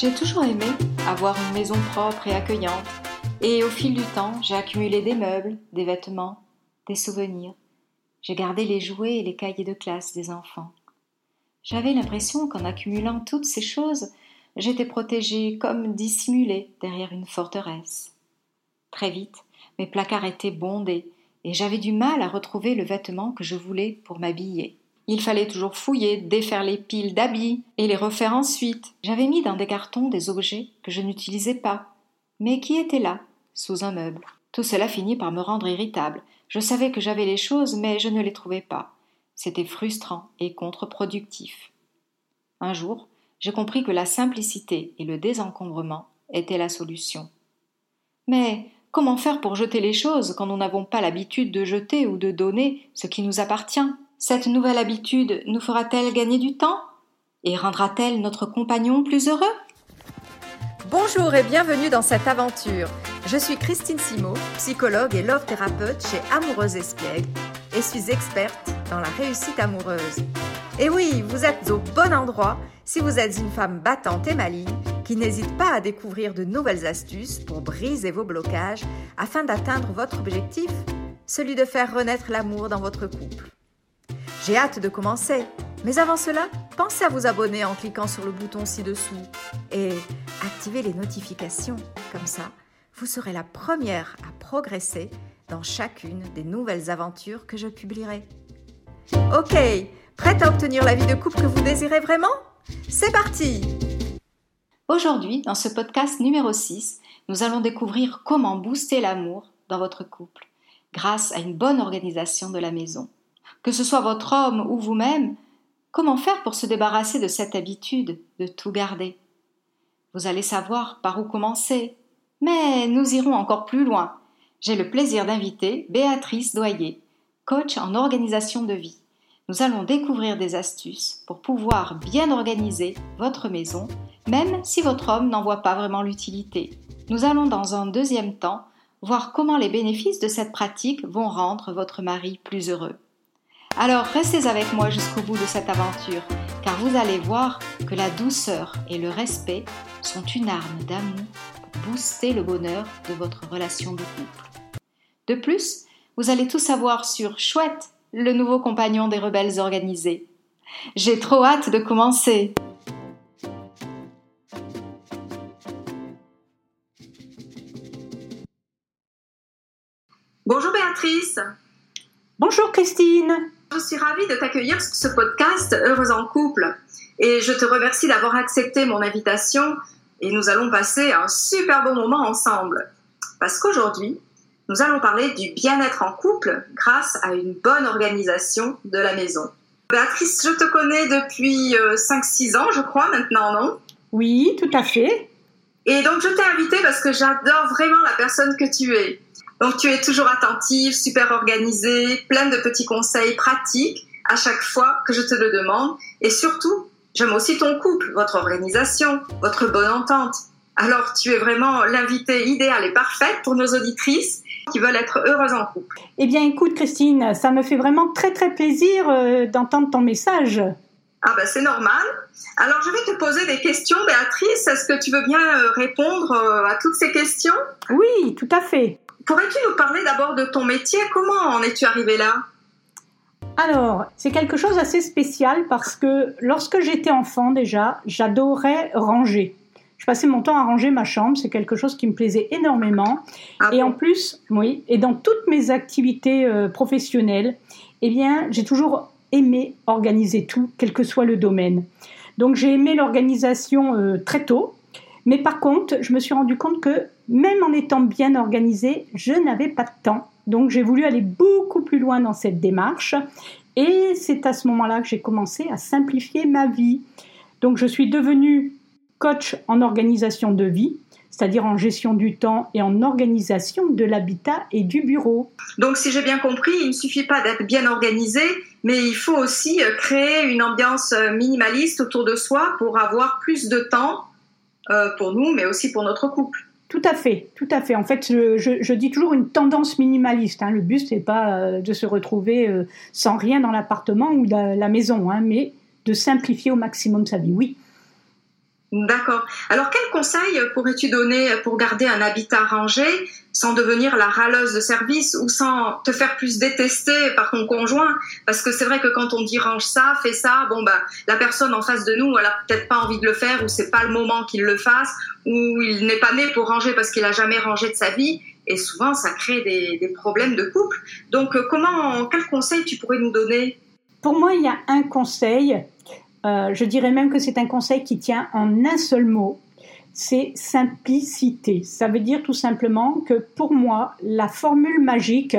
J'ai toujours aimé avoir une maison propre et accueillante, et au fil du temps, j'ai accumulé des meubles, des vêtements, des souvenirs. J'ai gardé les jouets et les cahiers de classe des enfants. J'avais l'impression qu'en accumulant toutes ces choses, j'étais protégée comme dissimulée derrière une forteresse. Très vite, mes placards étaient bondés, et j'avais du mal à retrouver le vêtement que je voulais pour m'habiller. Il fallait toujours fouiller, défaire les piles d'habits et les refaire ensuite. J'avais mis dans des cartons des objets que je n'utilisais pas, mais qui étaient là, sous un meuble. Tout cela finit par me rendre irritable. Je savais que j'avais les choses, mais je ne les trouvais pas. C'était frustrant et contre-productif. Un jour, j'ai compris que la simplicité et le désencombrement étaient la solution. Mais comment faire pour jeter les choses quand nous n'avons pas l'habitude de jeter ou de donner ce qui nous appartient? Cette nouvelle habitude nous fera-t-elle gagner du temps et rendra-t-elle notre compagnon plus heureux? Bonjour et bienvenue dans cette aventure. Je suis Christine Simo, psychologue et love thérapeute chez Amoureuse Espiègle et suis experte dans la réussite amoureuse. Et oui, vous êtes au bon endroit si vous êtes une femme battante et maligne qui n'hésite pas à découvrir de nouvelles astuces pour briser vos blocages afin d'atteindre votre objectif, celui de faire renaître l'amour dans votre couple. J'ai hâte de commencer. Mais avant cela, pensez à vous abonner en cliquant sur le bouton ci-dessous et activez les notifications. Comme ça, vous serez la première à progresser dans chacune des nouvelles aventures que je publierai. Ok, prête à obtenir la vie de couple que vous désirez vraiment? C'est parti Aujourd'hui, dans ce podcast numéro 6, nous allons découvrir comment booster l'amour dans votre couple grâce à une bonne organisation de la maison que ce soit votre homme ou vous-même, comment faire pour se débarrasser de cette habitude de tout garder? Vous allez savoir par où commencer. Mais nous irons encore plus loin. J'ai le plaisir d'inviter Béatrice Doyer, coach en organisation de vie. Nous allons découvrir des astuces pour pouvoir bien organiser votre maison, même si votre homme n'en voit pas vraiment l'utilité. Nous allons dans un deuxième temps voir comment les bénéfices de cette pratique vont rendre votre mari plus heureux. Alors restez avec moi jusqu'au bout de cette aventure, car vous allez voir que la douceur et le respect sont une arme d'amour pour booster le bonheur de votre relation de couple. De plus, vous allez tout savoir sur Chouette, le nouveau compagnon des rebelles organisés. J'ai trop hâte de commencer. Bonjour Béatrice. Bonjour Christine. Je suis ravie de t'accueillir sur ce podcast Heureuse en couple et je te remercie d'avoir accepté mon invitation et nous allons passer un super bon moment ensemble. Parce qu'aujourd'hui, nous allons parler du bien-être en couple grâce à une bonne organisation de la maison. Béatrice, je te connais depuis 5-6 euh, ans, je crois, maintenant, non? Oui, tout à fait. Et donc, je t'ai invitée parce que j'adore vraiment la personne que tu es. Donc tu es toujours attentive, super organisée, pleine de petits conseils pratiques à chaque fois que je te le demande. Et surtout, j'aime aussi ton couple, votre organisation, votre bonne entente. Alors tu es vraiment l'invité idéal et parfaite pour nos auditrices qui veulent être heureuses en couple. Eh bien écoute Christine, ça me fait vraiment très très plaisir euh, d'entendre ton message. Ah ben c'est normal. Alors je vais te poser des questions, Béatrice. Est-ce que tu veux bien euh, répondre euh, à toutes ces questions? Oui, tout à fait. Pourrais-tu nous parler d'abord de ton métier? Comment en es-tu arrivé là? Alors, c'est quelque chose d'assez spécial parce que lorsque j'étais enfant déjà, j'adorais ranger. Je passais mon temps à ranger ma chambre, c'est quelque chose qui me plaisait énormément. Ah et en plus, oui, et dans toutes mes activités euh, professionnelles, eh bien, j'ai toujours aimé organiser tout, quel que soit le domaine. Donc j'ai aimé l'organisation euh, très tôt, mais par contre, je me suis rendu compte que même en étant bien organisée, je n'avais pas de temps. Donc j'ai voulu aller beaucoup plus loin dans cette démarche. Et c'est à ce moment-là que j'ai commencé à simplifier ma vie. Donc je suis devenue coach en organisation de vie, c'est-à-dire en gestion du temps et en organisation de l'habitat et du bureau. Donc si j'ai bien compris, il ne suffit pas d'être bien organisé, mais il faut aussi euh, créer une ambiance euh, minimaliste autour de soi pour avoir plus de temps euh, pour nous, mais aussi pour notre couple. Tout à fait, tout à fait. En fait, je, dis toujours une tendance minimaliste. Hein. Le but, c'est pas euh, de se retrouver euh, sans rien dans l'appartement ou la, la maison, hein, mais de simplifier au maximum sa vie. Oui. D'accord. Alors, quel conseil pourrais-tu donner pour garder un habitat rangé sans devenir la râleuse de service ou sans te faire plus détester par ton conjoint? Parce que c'est vrai que quand on dit range ça, fais ça, bon bah la personne en face de nous, elle a peut-être pas envie de le faire ou c'est pas le moment qu'il le fasse ou il n'est pas né pour ranger parce qu'il a jamais rangé de sa vie et souvent ça crée des, problèmes de couple. Donc, euh, comment, quel conseil tu pourrais nous donner? Pour moi, il y a un conseil euh, je dirais même que c'est un conseil qui tient en un seul mot, c'est simplicité. Ça veut dire tout simplement que pour moi, la formule magique,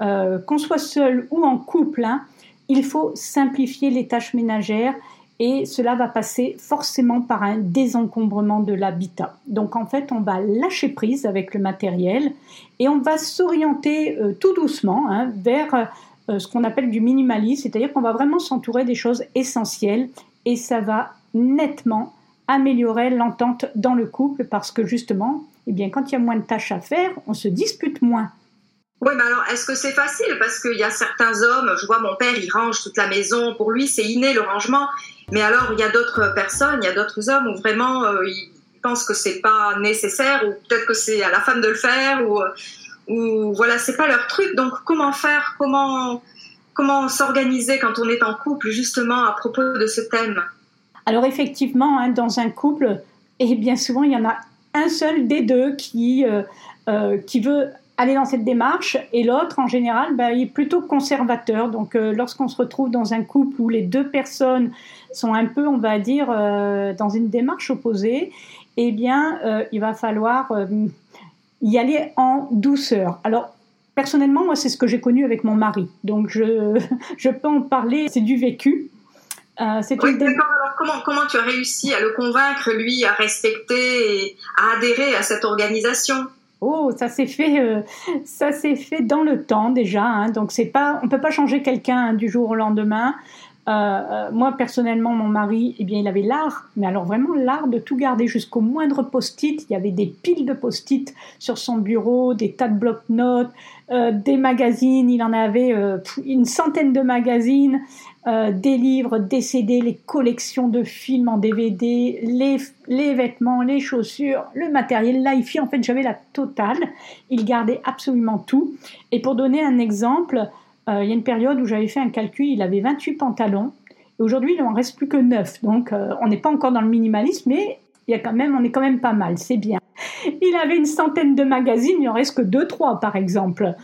euh, qu'on soit seul ou en couple, hein, il faut simplifier les tâches ménagères et cela va passer forcément par un désencombrement de l'habitat. Donc en fait, on va lâcher prise avec le matériel et on va s'orienter euh, tout doucement hein, vers ce qu'on appelle du minimalisme, c'est-à-dire qu'on va vraiment s'entourer des choses essentielles et ça va nettement améliorer l'entente dans le couple parce que justement, eh bien, quand il y a moins de tâches à faire, on se dispute moins. Oui, mais alors, est-ce que c'est facile? Parce qu'il y a certains hommes, je vois mon père, il range toute la maison, pour lui, c'est inné le rangement. Mais alors, il y a d'autres personnes, il y a d'autres hommes où vraiment, euh, ils pensent que c'est pas nécessaire, ou peut-être que c'est à la femme de le faire, ou, ou voilà, c'est pas leur truc. Donc, comment faire Comment comment s'organiser quand on est en couple, justement, à propos de ce thème? Alors, effectivement, hein, dans un couple, et bien souvent, il y en a un seul des deux qui, euh, euh, qui veut aller dans cette démarche et l'autre, en général, bah, il est plutôt conservateur. Donc, euh, lorsqu'on se retrouve dans un couple où les deux personnes sont un peu, on va dire, dans une démarche opposée, eh bien, il va falloir y aller en douceur. Alors, personnellement, moi, c'est ce que j'ai connu avec mon mari. Donc, je, je peux en parler, c'est du vécu. Euh, c'est oui, Alors, comment, comment tu as réussi à le convaincre, lui, à respecter et à adhérer à cette organisation? Oh, ça s'est fait, euh, ça s'est fait dans le temps déjà. Hein. donc c'est pas, on peut pas changer quelqu'un hein, du jour au lendemain. Euh, euh, moi, personnellement, mon mari, eh bien, il avait l'art, mais alors vraiment l'art de tout garder jusqu'au moindre post-it. Il y avait des piles de post-it sur son bureau, des tas de blocs-notes, euh, des magazines. Il en avait une centaine de magazines, des livres, des CD, les collections de films en DVD, les, les vêtements, les chaussures, le matériel, l'iFi. En fait, j'avais la totale. Il gardait absolument tout. Et pour donner un exemple, euh, il y a une période où j'avais fait un calcul, il avait 28 pantalons. Et aujourd'hui, il n'en reste plus que 9. Donc, euh, on n'est pas encore dans le minimalisme, mais il y a quand même, on est quand même pas mal, c'est bien. Il avait une centaine de magazines, il en reste que 2-3 par exemple.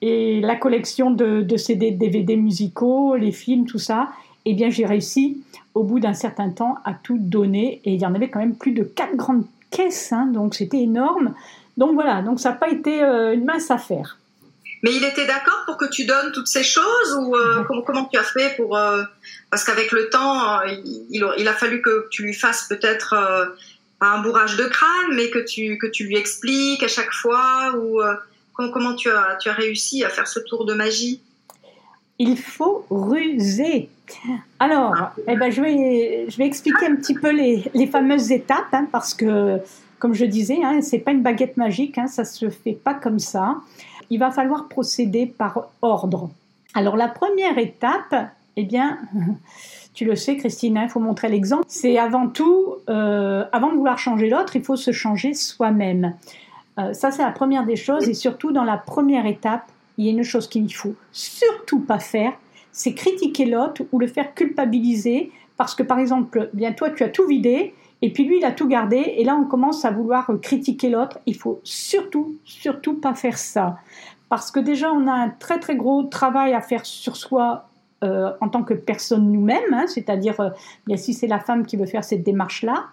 Et la collection de, de CD, DVD musicaux, les films, tout ça, eh bien j'ai réussi au bout d'un certain temps à tout donner. Et il y en avait quand même plus de 4 grandes caisses, hein, donc c'était énorme. Donc voilà, donc ça n'a pas été euh, une mince affaire. Mais il était d'accord pour que tu donnes toutes ces choses ou euh, comment, tu as fait pour euh, parce qu'avec le temps euh, il, a fallu que tu lui fasses peut-être un bourrage de crâne mais que tu que tu lui expliques à chaque fois ou comment, tu as tu as réussi à faire ce tour de magie? Il faut ruser. Alors, ah. eh ben, je, vais, je vais expliquer un petit peu les, les fameuses étapes, hein, parce que, comme je disais, hein, ce n'est pas une baguette magique, hein, ça ne se fait pas comme ça il va falloir procéder par ordre. Alors la première étape, eh bien, tu le sais Christine, il faut montrer l'exemple, c'est avant tout, euh, avant de vouloir changer l'autre, il faut se changer soi-même. Euh, ça c'est la première des choses et surtout dans la première étape, il y a une chose qu'il ne faut surtout pas faire, c'est critiquer l'autre ou le faire culpabiliser parce que par exemple, bien toi tu as tout vidé et puis lui, il a tout gardé. Et là, on commence à vouloir critiquer l'autre. Il faut surtout, surtout pas faire ça. Parce que déjà, on a un très, très gros travail à faire sur soi euh, en tant que personne nous-mêmes. Hein. C'est-à-dire, euh, bien si c'est la femme qui veut faire cette démarche-là,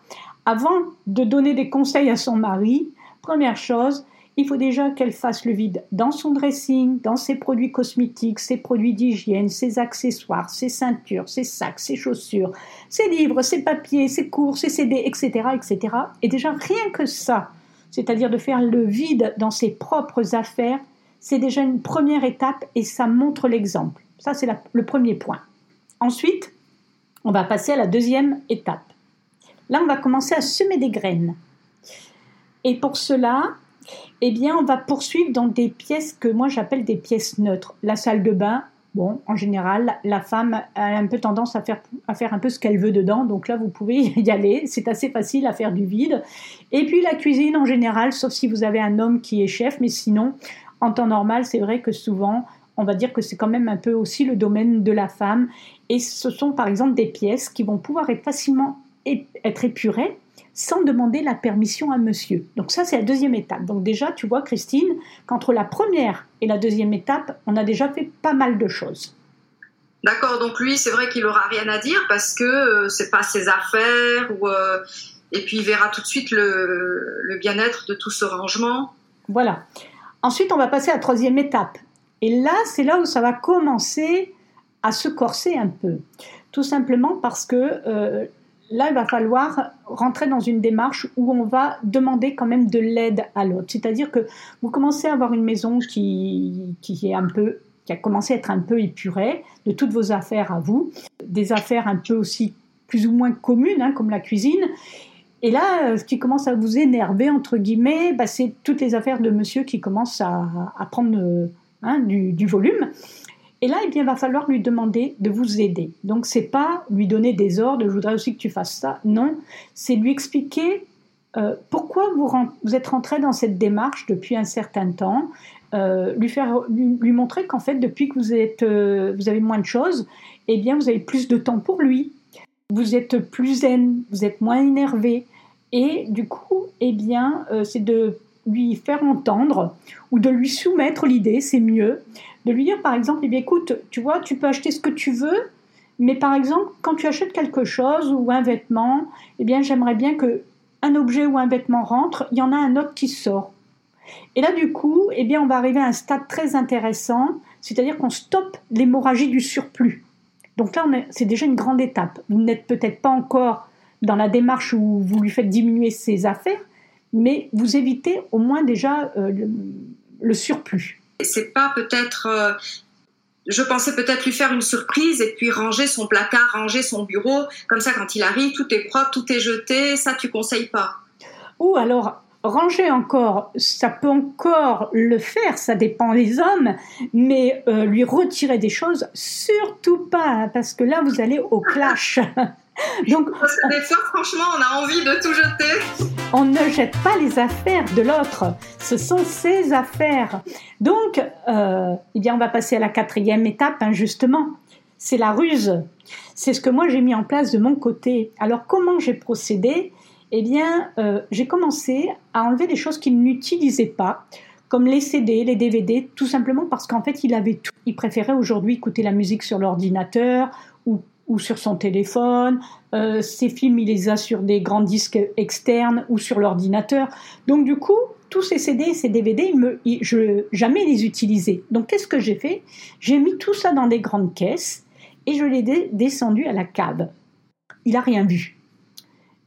avant de donner des conseils à son mari, première chose, il faut déjà qu'elle fasse le vide dans son dressing, dans ses produits cosmétiques, ses produits d'hygiène, ses accessoires, ses ceintures, ses sacs, ses chaussures, ses livres, ses papiers, ses cours, ses CD, etc., etc. Et déjà rien que ça, c'est-à-dire de faire le vide dans ses propres affaires, c'est déjà une première étape et ça montre l'exemple. Ça, c'est le premier point. Ensuite, on va passer à la deuxième étape. Là, on va commencer à semer des graines. Et pour cela, eh bien, on va poursuivre dans des pièces que moi j'appelle des pièces neutres. La salle de bain, Bon, en général, la femme a un peu tendance à faire, à faire un peu ce qu'elle veut dedans, donc là, vous pouvez y aller, c'est assez facile à faire du vide. Et puis la cuisine, en général, sauf si vous avez un homme qui est chef, mais sinon, en temps normal, c'est vrai que souvent, on va dire que c'est quand même un peu aussi le domaine de la femme. Et ce sont par exemple des pièces qui vont pouvoir être facilement être épurées sans demander la permission à monsieur. Donc ça, c'est la deuxième étape. Donc déjà, tu vois, Christine, qu'entre la première et la deuxième étape, on a déjà fait pas mal de choses. D'accord, donc lui, c'est vrai qu'il aura rien à dire parce que euh, c'est pas ses affaires ou euh, et puis il verra tout de suite le, le bien-être de tout ce rangement. Voilà. Ensuite, on va passer à la troisième étape. Et là, c'est là où ça va commencer à se corser un peu. Tout simplement parce que euh, là, il va falloir rentrer dans une démarche où on va demander quand même de l'aide à l'autre. C'est-à-dire que vous commencez à avoir une maison qui, qui est un peu qui a commencé à être un peu épurée de toutes vos affaires à vous, des affaires un peu aussi plus ou moins communes, hein, comme la cuisine. Et là, ce qui commence à vous énerver, entre guillemets, bah, c'est toutes les affaires de monsieur qui commencent à, prendre Hein, du, volume. Et là, eh bien, il va falloir lui demander de vous aider. Donc, c'est pas lui donner des ordres, je voudrais aussi que tu fasses ça. Non, c'est lui expliquer euh, pourquoi vous, êtes rentré dans cette démarche depuis un certain temps, euh, lui, faire, lui, montrer qu'en fait, depuis que vous, êtes, euh, vous avez moins de choses, eh bien, vous avez plus de temps pour lui. Vous êtes plus zen, vous êtes moins énervé. Et du coup, eh bien, c'est de lui faire entendre ou de lui soumettre l'idée, c'est mieux. De lui dire par exemple, eh bien, écoute, tu vois, tu peux acheter ce que tu veux, mais par exemple, quand tu achètes quelque chose ou un vêtement, eh bien, j'aimerais bien que un objet ou un vêtement rentre, il y en a un autre qui sort. Et là, du coup, eh bien, on va arriver à un stade très intéressant, c'est-à-dire qu'on stoppe l'hémorragie du surplus. Donc là, c'est déjà une grande étape. Vous n'êtes peut-être pas encore dans la démarche où vous lui faites diminuer ses affaires, mais vous évitez au moins déjà euh, le, surplus. C'est pas peut-être. Euh, je pensais peut-être lui faire une surprise et puis ranger son placard, ranger son bureau. Comme ça, quand il arrive, tout est propre, tout est jeté. Ça, tu conseilles pas Ou alors, ranger encore, ça peut encore le faire, ça dépend des hommes, mais euh, lui retirer des choses, surtout pas, hein, parce que là, vous allez au clash. Donc, des fois, franchement, on a envie de tout jeter. On ne jette pas les affaires de l'autre, ce sont ses affaires. Donc, euh, eh bien, on va passer à la quatrième étape, hein, justement. C'est la ruse. C'est ce que moi j'ai mis en place de mon côté. Alors, comment j'ai procédé? Eh bien, euh, j'ai commencé à enlever des choses qu'il n'utilisait pas comme les CD, les DVD, tout simplement parce qu'en fait, il avait tout. Il préférait aujourd'hui écouter la musique sur l'ordinateur ou ou sur son téléphone. Euh, ses films, il les a sur des grands disques externes ou sur l'ordinateur. Donc du coup, tous ces CD et ces DVD, me, je jamais les utilisais. Donc qu'est-ce que j'ai fait? J'ai mis tout ça dans des grandes caisses et je l'ai descendu à la cave. Il a rien vu.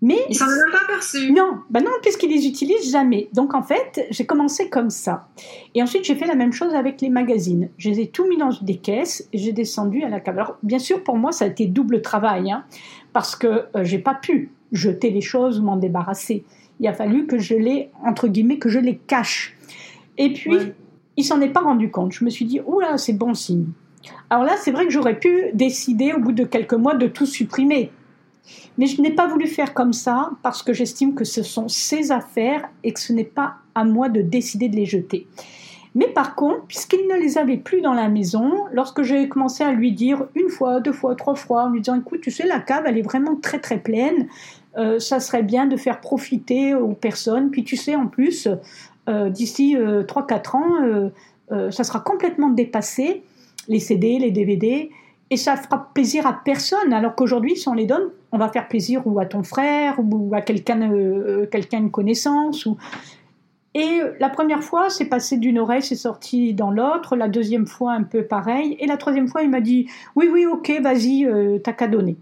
Mais il s'en est même pas aperçu. Non, bah non, puisqu'il les utilise jamais. Donc en fait, j'ai commencé comme ça. Et ensuite, j'ai fait la même chose avec les magazines. Je les ai tout mis dans des caisses et j'ai descendu à la cave. Alors bien sûr, pour moi, ça a été double travail, hein, parce que euh, j'ai pas pu jeter les choses ou m'en débarrasser. Il a fallu que je les entre guillemets que je les cache. Et puis, il s'en est pas rendu compte. Je me suis dit, oula, c'est bon signe. Alors là, c'est vrai que j'aurais pu décider au bout de quelques mois de tout supprimer mais je n'ai pas voulu faire comme ça parce que j'estime que ce sont ses affaires et que ce n'est pas à moi de décider de les jeter. Mais par contre, puisqu'il ne les avait plus dans la maison, lorsque j'ai commencé à lui dire une fois, deux fois, trois fois, en lui disant écoute, tu sais, la cave, elle est vraiment très très pleine, euh, ça serait bien de faire profiter aux personnes. Puis tu sais, en plus, euh, d'ici euh, trois, quatre ans, ça sera complètement dépassé, les CD, les DVD et ça fera plaisir à personne. Alors qu'aujourd'hui, si on les donne, on va faire plaisir ou à ton frère ou à quelqu'un, euh, quelqu'un une connaissance. Et la première fois, c'est passé d'une oreille, c'est sorti dans l'autre. La deuxième fois, un peu pareil. Et la troisième fois, il m'a dit oui, oui, ok, vas-y, euh, t'as qu'à donner.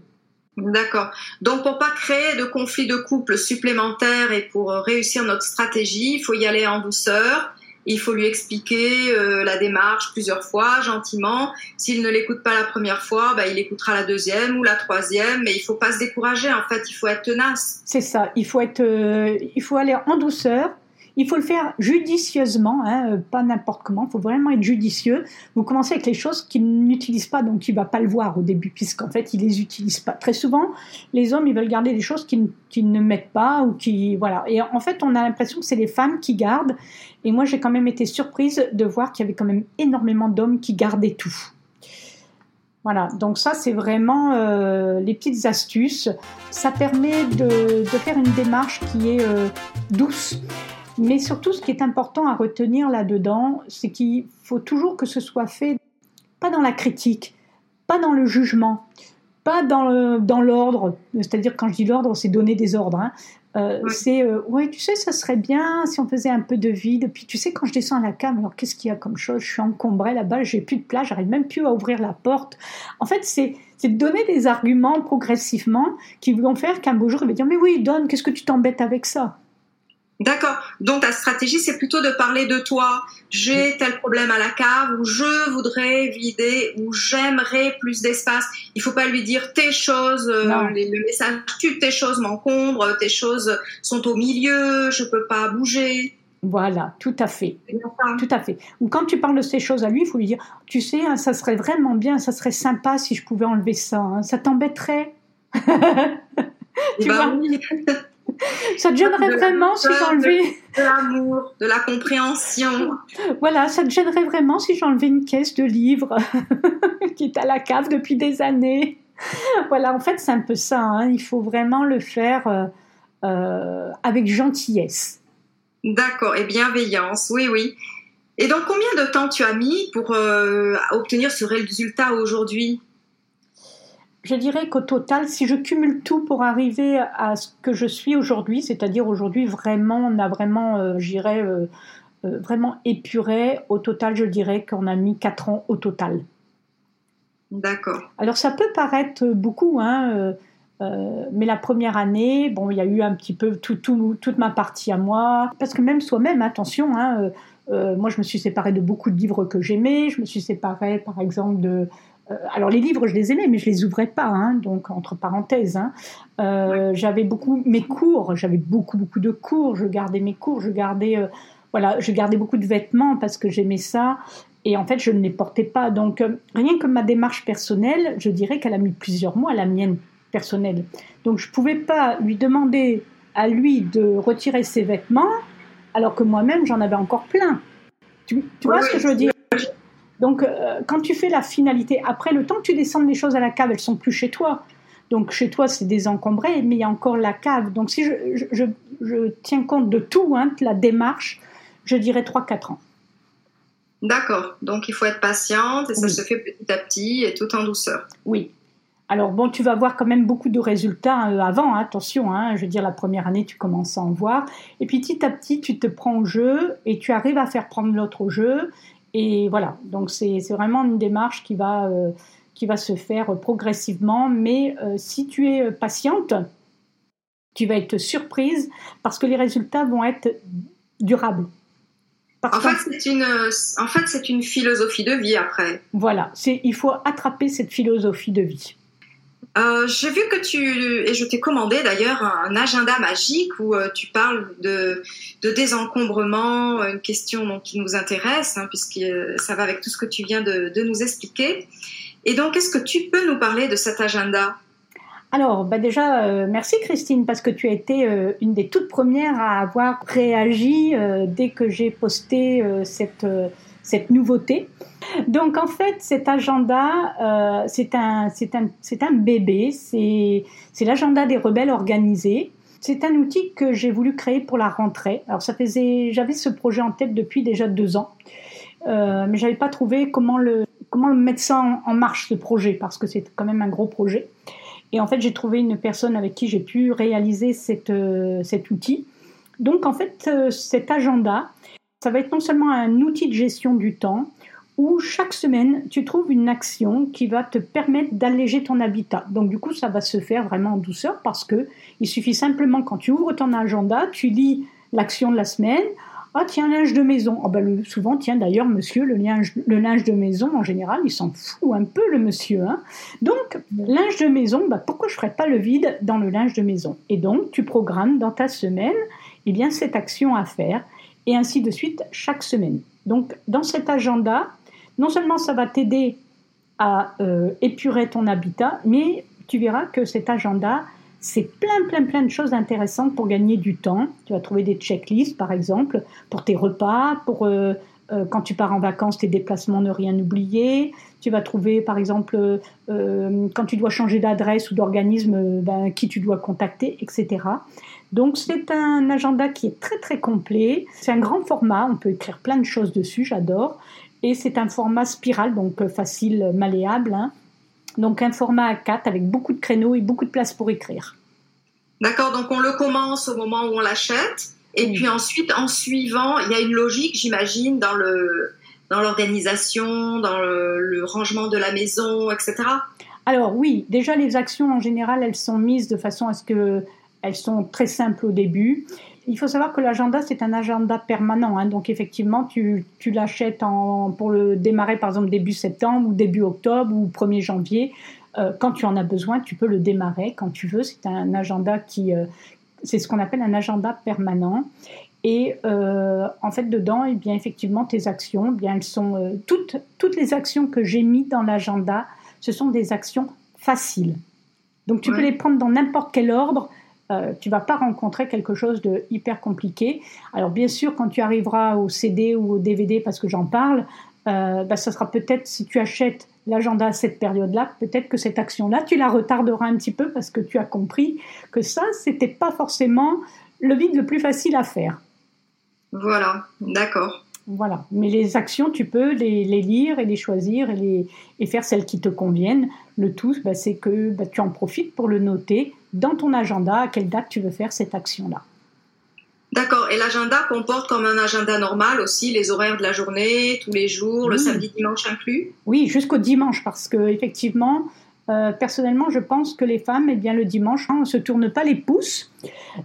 D'accord. Donc pour pas créer de conflits de couple supplémentaires et pour réussir notre stratégie, il faut y aller en douceur il faut lui expliquer euh, la démarche plusieurs fois, gentiment. S'il ne l'écoute pas la première fois, bah, il écoutera la deuxième ou la troisième. Mais il faut pas se décourager. En fait, il faut être tenace. C'est ça. Il faut être, euh, il faut aller en douceur. Il faut le faire judicieusement, hein, pas n'importe comment. Il faut vraiment être judicieux. Vous commencez avec les choses qu'il n'utilise pas, donc il va pas le voir au début, puisqu'en fait il les utilise pas. Très souvent, les hommes ils veulent garder des choses qu'ils ne mettent pas ou qui voilà. Et en fait, on a l'impression que c'est les femmes qui gardent. Et moi, j'ai quand même été surprise de voir qu'il y avait quand même énormément d'hommes qui gardaient tout. Voilà, donc ça c'est vraiment euh, les petites astuces. Ça permet de, faire une démarche qui est euh, douce. Mais surtout, ce qui est important à retenir là-dedans, c'est qu'il faut toujours que ce soit fait pas dans la critique, pas dans le jugement, pas dans l'ordre. C'est-à-dire, quand je dis l'ordre, c'est donner des ordres. Hein. Euh, c'est euh, ouais, tu sais, ça serait bien si on faisait un peu de vide. Puis tu sais, quand je descends à la cave, alors qu'est-ce qu'il y a comme chose? Je suis encombrée là-bas, j'ai plus de place, j'arrive même plus à ouvrir la porte. En fait, c'est de donner des arguments progressivement qui vont faire qu'un beau jour, il va dire Mais oui, donne, qu'est-ce que tu t'embêtes avec ça? D'accord. Donc ta stratégie, c'est plutôt de parler de toi. J'ai tel problème à la cave, ou je voudrais vider, ou j'aimerais plus d'espace. Il faut pas lui dire tes choses, euh, le message tu tes choses m'encombrent, tes choses sont au milieu, je peux pas bouger. Voilà, tout à fait. Tout à fait. Ou quand tu parles de ces choses à lui, il faut lui dire, tu sais, hein, ça serait vraiment bien, ça serait sympa si je pouvais enlever ça. Hein. Ça t'embêterait? Tu bah vois? ça te gênerait vraiment si j'enlevais. De, l'amour, de la compréhension. Voilà, ça te gênerait vraiment si j'enlevais une caisse de livres qui est à la cave depuis des années. Voilà, en fait, c'est un peu ça. Hein. Il faut vraiment le faire euh, euh, avec gentillesse. D'accord, et bienveillance, oui, oui. Et donc, combien de temps tu as mis pour euh, obtenir ce résultat aujourd'hui? Je dirais qu'au total, si je cumule tout pour arriver à ce que je suis aujourd'hui, c'est-à-dire aujourd'hui vraiment, on a vraiment, euh, j'irais, euh, euh, vraiment épuré, au total, je dirais qu'on a mis 4 ans au total. D'accord. Alors ça peut paraître beaucoup, hein, mais la première année, bon, il y a eu un petit peu tout, toute ma partie à moi, parce que même soi-même, attention, hein, moi je me suis séparée de beaucoup de livres que j'aimais, je me suis séparée par exemple de alors les livres, je les aimais, mais je les ouvrais pas, hein, donc entre parenthèses. Hein. Euh, j'avais beaucoup mes cours, j'avais beaucoup beaucoup de cours, je gardais mes cours, je gardais euh, voilà, je gardais beaucoup de vêtements parce que j'aimais ça. Et en fait, je ne les portais pas. Donc, rien que ma démarche personnelle, je dirais qu'elle a mis plusieurs mois, la mienne personnelle. Donc, je ne pouvais pas lui demander à lui de retirer ses vêtements, alors que moi-même, j'en avais encore plein. Tu, vois ce que je veux dire? Donc, euh, quand tu fais la finalité, après le temps que tu descendes les choses à la cave, elles sont plus chez toi. Donc, chez toi, c'est désencombré, mais il y a encore la cave. Donc, si je, tiens compte de tout, hein, de la démarche, je dirais 3-4 ans. D'accord. Donc, il faut être patiente et ça se fait petit à petit et tout en douceur. Oui. Alors, bon, tu vas voir quand même beaucoup de résultats euh, avant, hein, attention. Hein. je veux dire, la première année, tu commences à en voir. Et puis, petit à petit, tu te prends au jeu et tu arrives à faire prendre l'autre au jeu. Et voilà, donc c'est vraiment une démarche qui va, euh, qui va se faire progressivement, mais euh, si tu es patiente, tu vas être surprise parce que les résultats vont être durables. en fait, c'est une, en fait, c'est une philosophie de vie après. Voilà, il faut attraper cette philosophie de vie. Euh, j'ai vu que tu, et je t'ai commandé d'ailleurs un agenda magique où euh, tu parles de, de, désencombrement, une question donc, qui nous intéresse, hein, puisque euh, ça va avec tout ce que tu viens de, nous expliquer. Et donc, est-ce que tu peux nous parler de cet agenda? Alors, bah déjà, merci Christine, parce que tu as été une des toutes premières à avoir réagi dès que j'ai posté cette, cette nouveauté. Donc en fait, cet agenda, euh, c'est un, un, bébé, c'est l'agenda des rebelles organisés. C'est un outil que j'ai voulu créer pour la rentrée. Alors ça faisait, j'avais ce projet en tête depuis déjà deux ans, euh, mais j'avais pas trouvé comment le, comment le mettre ça en, marche ce projet parce que c'est quand même un gros projet. Et en fait, j'ai trouvé une personne avec qui j'ai pu réaliser euh, cet outil. Donc en fait, euh, cet agenda, ça va être non seulement un outil de gestion du temps, où chaque semaine, tu trouves une action qui va te permettre d'alléger ton habitat. Donc du coup, ça va se faire vraiment en douceur parce que il suffit simplement quand tu ouvres ton agenda, tu lis l'action de la semaine. Ah tiens, linge de maison. Ah ben, souvent, tiens d'ailleurs, monsieur, le linge, le linge de maison, en général, il s'en fout un peu, le monsieur. Hein. Donc, linge de maison, bah, pourquoi je ne ferais pas le vide dans le linge de maison? Et donc, tu programmes dans ta semaine eh bien, cette action à faire et ainsi de suite chaque semaine. Donc dans cet agenda, non seulement ça va t'aider à euh, épurer ton habitat, mais tu verras que cet agenda, c'est plein, plein, plein de choses intéressantes pour gagner du temps. Tu vas trouver des checklists, par exemple, pour tes repas, pour euh, euh, quand tu pars en vacances, tes déplacements, ne rien oublier. Tu vas trouver, par exemple, quand tu dois changer d'adresse ou d'organisme, ben, qui tu dois contacter, etc. Donc c'est un agenda qui est très très complet. C'est un grand format, on peut écrire plein de choses dessus, j'adore. Et c'est un format spirale, donc euh, facile, malléable. Hein. Donc un format A4 avec beaucoup de créneaux et beaucoup de place pour écrire. D'accord, donc on le commence au moment où on l'achète. Et puis ensuite, en suivant, il y a une logique, j'imagine, dans le dans l'organisation, dans le, rangement de la maison, etc. Alors oui, déjà les actions en général, elles sont mises de façon à ce que elles sont très simples au début. Il faut savoir que l'agenda, c'est un agenda permanent. Hein. donc, effectivement, tu, l'achètes pour le démarrer, par exemple, début septembre ou début octobre ou 1er janvier. Euh, quand tu en as besoin, tu peux le démarrer quand tu veux. C'est un agenda qui. Euh, c'est ce qu'on appelle un agenda permanent. Et euh, en fait, dedans, eh bien, effectivement, tes actions, eh bien, elles sont toutes, toutes les actions que j'ai mises dans l'agenda, ce sont des actions faciles. Donc, tu peux les prendre dans n'importe quel ordre. Euh, tu vas pas rencontrer quelque chose de hyper compliqué. Alors bien sûr, quand tu arriveras au CD ou au DVD, parce que j'en parle, euh, bah, ça sera peut-être si tu achètes l'agenda à cette période-là, peut-être que cette action-là, tu la retarderas un petit peu parce que tu as compris que ça, c'était pas forcément le vide le plus facile à faire. Voilà, d'accord. Voilà. Mais les actions, tu peux les, lire et les choisir et, les, et faire celles qui te conviennent. Le tout, bah, c'est que bah, tu en profites pour le noter dans ton agenda à quelle date tu veux faire cette action-là. D'accord. Et l'agenda comporte comme un agenda normal aussi les horaires de la journée, tous les jours, le samedi, dimanche inclus? Oui, jusqu'au dimanche, parce que effectivement, euh, personnellement, je pense que les femmes, eh bien, le dimanche, hein, on ne se tourne pas les pouces.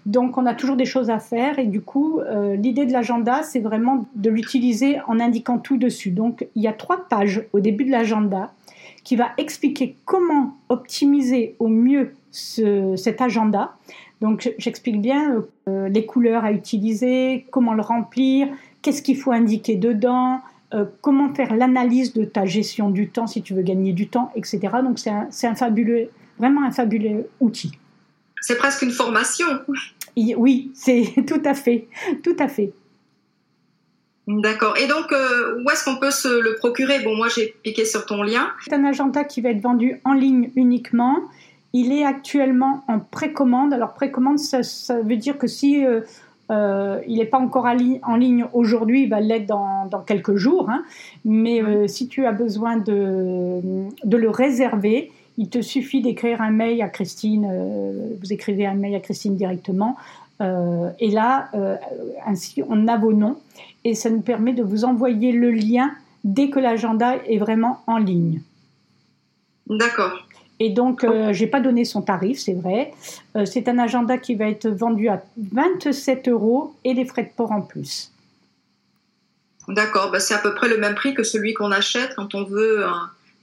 Donc, on a toujours des choses à faire. Et du coup, euh, l'idée de l'agenda, c'est vraiment de l'utiliser en indiquant tout dessus. Donc, il y a trois pages au début de l'agenda qui va expliquer comment optimiser au mieux cet agenda. Donc, j'explique bien euh, les couleurs à utiliser, comment le remplir, qu'est-ce qu'il faut indiquer dedans, euh, comment faire l'analyse de ta gestion du temps si tu veux gagner du temps, etc. Donc c'est un, fabuleux, vraiment un fabuleux outil. C'est presque une formation. Oui, c'est tout à fait, tout à fait. D'accord. Et donc, euh, où est-ce qu'on peut se le procurer? Bon, moi, j'ai piqué sur ton lien. C'est un agenda qui va être vendu en ligne uniquement. Il est actuellement en précommande. Alors, précommande, ça, ça veut dire que si euh, euh, il n'est pas encore en ligne aujourd'hui, il va l'être dans, quelques jours. Hein. Mais euh, si tu as besoin de, le réserver, il te suffit d'écrire un mail à Christine. Euh, vous écrivez un mail à Christine directement. et là, ainsi, on a vos noms. Et ça nous permet de vous envoyer le lien dès que l'agenda est vraiment en ligne. D'accord. Et donc, euh, je n'ai pas donné son tarif, c'est vrai. Euh, c'est un agenda qui va être vendu à 27 euros et les frais de port en plus. D'accord, bah, c'est à peu près le même prix que celui qu'on achète quand on veut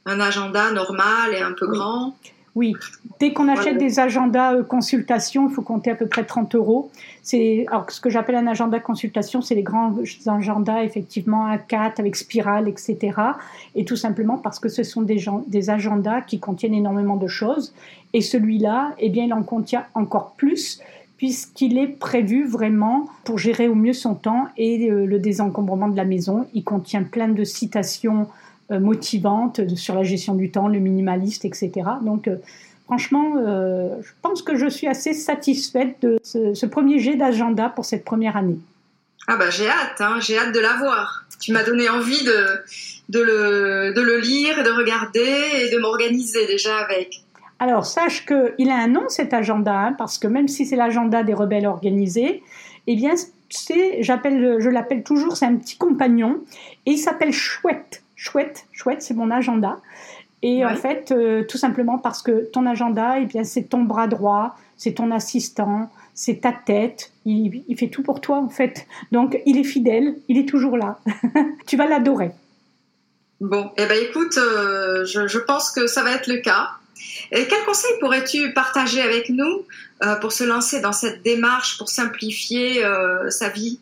un, agenda normal et un peu grand. Oui, dès qu'on achète des agendas euh, consultation, il faut compter à peu près 30 euros. C'est alors ce que j'appelle un agenda consultation, c'est les grands agendas effectivement A4 avec spirale, etc. Et tout simplement parce que ce sont des, des agendas qui contiennent énormément de choses. Et celui-là, eh bien, il en contient encore plus puisqu'il est prévu vraiment pour gérer au mieux son temps et euh, le désencombrement de la maison. Il contient plein de citations motivante sur la gestion du temps, le minimaliste, etc. Donc, euh, franchement, euh, je pense que je suis assez satisfaite de ce, premier jet d'agenda pour cette première année. Ah bah j'ai hâte, hein, j'ai hâte de l'avoir. Tu m'as donné envie de, de, le, de le lire et de regarder et de m'organiser déjà avec. Alors sache qu'il a un nom cet agenda, hein, parce que même si c'est l'agenda des rebelles organisés, eh bien c'est, j'appelle, je l'appelle toujours, c'est un petit compagnon, et il s'appelle Chouette chouette, chouette, c'est mon agenda. Et en fait, euh, tout simplement parce que ton agenda, eh bien, c'est ton bras droit, c'est ton assistant, c'est ta tête. Il, fait tout pour toi, en fait. Donc, il est fidèle, il est toujours là. tu vas l'adorer. Bon, eh ben, écoute, euh, je, pense que ça va être le cas. Et quel conseil pourrais-tu partager avec nous euh, pour se lancer dans cette démarche pour simplifier sa vie?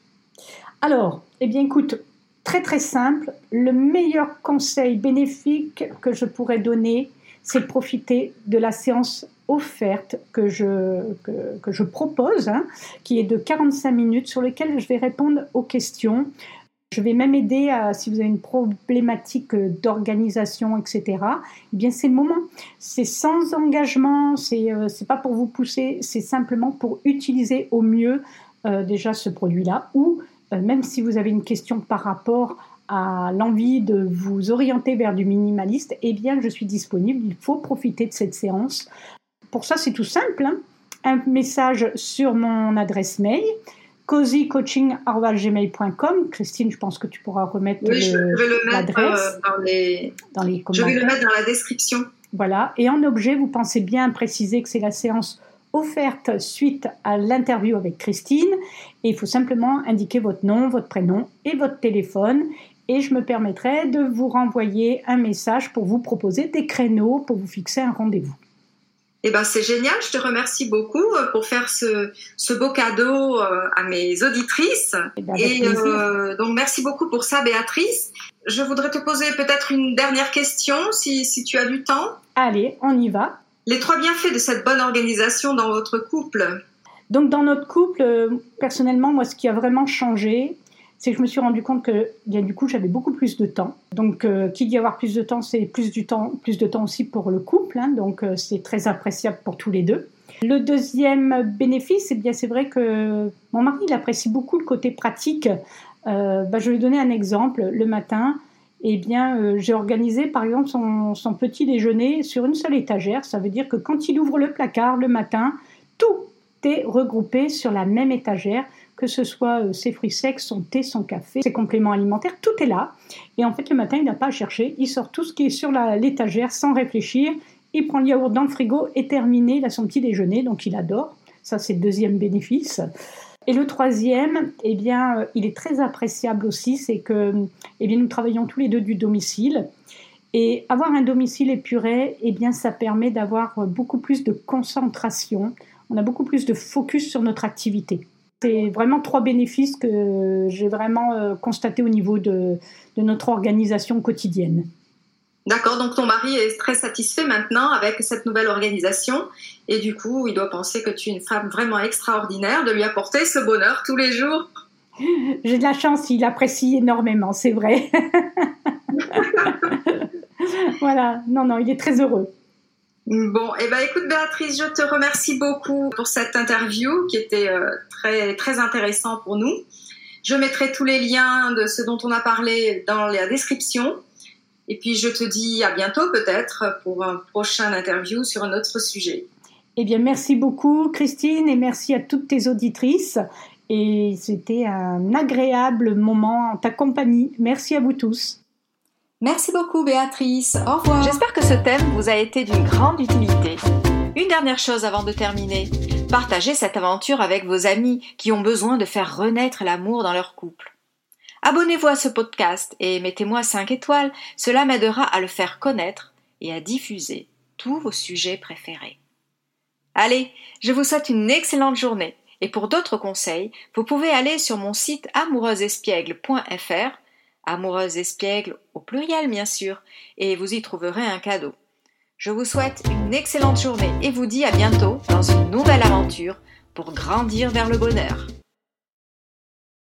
Alors, eh bien écoute, très très simple, le meilleur conseil bénéfique que je pourrais donner, c'est de profiter de la séance offerte que je, propose, hein, qui est de 45 minutes, sur lequel je vais répondre aux questions. Je vais même aider à, si vous avez une problématique d'organisation, etc. Eh bien, c'est le moment. C'est sans engagement, c'est euh, pas pour vous pousser, c'est simplement pour utiliser au mieux euh, déjà ce produit-là. Ou même si vous avez une question par rapport à l'envie de vous orienter vers du minimaliste, eh bien, je suis disponible. Il faut profiter de cette séance. Pour ça, c'est tout simple. Hein. Un message sur mon adresse mail cozycoaching.gmail.com. Christine, je pense que tu pourras remettre oui, je vais le mettre euh, dans, les... dans les commentaires. Je vais le mettre dans la description. Voilà. Et en objet, vous pensez bien préciser que c'est la séance offerte suite à l'interview avec Christine. Et il faut simplement indiquer votre nom, votre prénom et votre téléphone. Et je me permettrai de vous renvoyer un message pour vous proposer des créneaux pour vous fixer un rendez-vous. Eh ben, c'est génial. Je te remercie beaucoup euh, pour faire ce, ce beau cadeau euh, à mes auditrices. Eh ben, et euh, donc, merci beaucoup pour ça, Béatrice. Je voudrais te poser peut-être une dernière question, si, si tu as du temps. Allez, on y va. Les trois bienfaits de cette bonne organisation dans votre couple. Donc, dans notre couple, personnellement, moi, ce qui a vraiment changé, c'est que je me suis rendu compte que bien, du coup j'avais beaucoup plus de temps. Donc euh, qui dit avoir plus de temps, c'est plus plus de temps aussi pour le couple. Hein. donc euh, c'est très appréciable pour tous les deux. Le deuxième bénéfice, eh bien c'est vrai que mon mari il apprécie beaucoup le côté pratique. Euh, bah, je vais donner un exemple. Le matin, eh bien, j'ai organisé par exemple son, petit déjeuner sur une seule étagère. Ça veut dire que quand il ouvre le placard le matin, tout est regroupé sur la même étagère que ce soit euh, ses fruits secs, son thé, son café, ses compléments alimentaires, tout est là. Et en fait, le matin, il n'a pas à chercher, il sort tout ce qui est sur l'étagère sans réfléchir, il prend le yaourt dans le frigo et terminé, son petit déjeuner, donc il adore. Ça, c'est le deuxième bénéfice. Et le troisième, eh bien, euh, il est très appréciable aussi, c'est que eh bien, nous travaillons tous les deux du domicile. Et avoir un domicile épuré, eh bien, ça permet d'avoir beaucoup plus de concentration. On a beaucoup plus de focus sur notre activité. C'est vraiment trois bénéfices que j'ai vraiment euh, constatés au niveau de, notre organisation quotidienne. D'accord, donc ton mari est très satisfait maintenant avec cette nouvelle organisation et du coup il doit penser que tu es une femme vraiment extraordinaire de lui apporter ce bonheur tous les jours. J'ai de la chance, il apprécie énormément, c'est vrai. voilà, non, non, il est très heureux. Bon, et eh ben écoute Béatrice, je te remercie beaucoup pour cette interview qui était euh, très très intéressant pour nous. Je mettrai tous les liens de ce dont on a parlé dans la description. Et puis je te dis à bientôt peut-être pour un prochain interview sur un autre sujet. Eh bien merci beaucoup Christine et merci à toutes tes auditrices. Et c'était un agréable moment en ta compagnie. Merci à vous tous. Merci beaucoup Béatrice. Au revoir. J'espère que ce thème vous a été d'une grande utilité. Une dernière chose avant de terminer. Partagez cette aventure avec vos amis qui ont besoin de faire renaître l'amour dans leur couple. Abonnez-vous à ce podcast et mettez-moi 5 étoiles, cela m'aidera à le faire connaître et à diffuser tous vos sujets préférés. Allez, je vous souhaite une excellente journée et pour d'autres conseils, vous pouvez aller sur mon site amoureuseespiègle.fr amoureuse espiègle au pluriel bien sûr, et vous y trouverez un cadeau. Je vous souhaite une excellente journée et vous dis à bientôt dans une nouvelle aventure pour grandir vers le bonheur.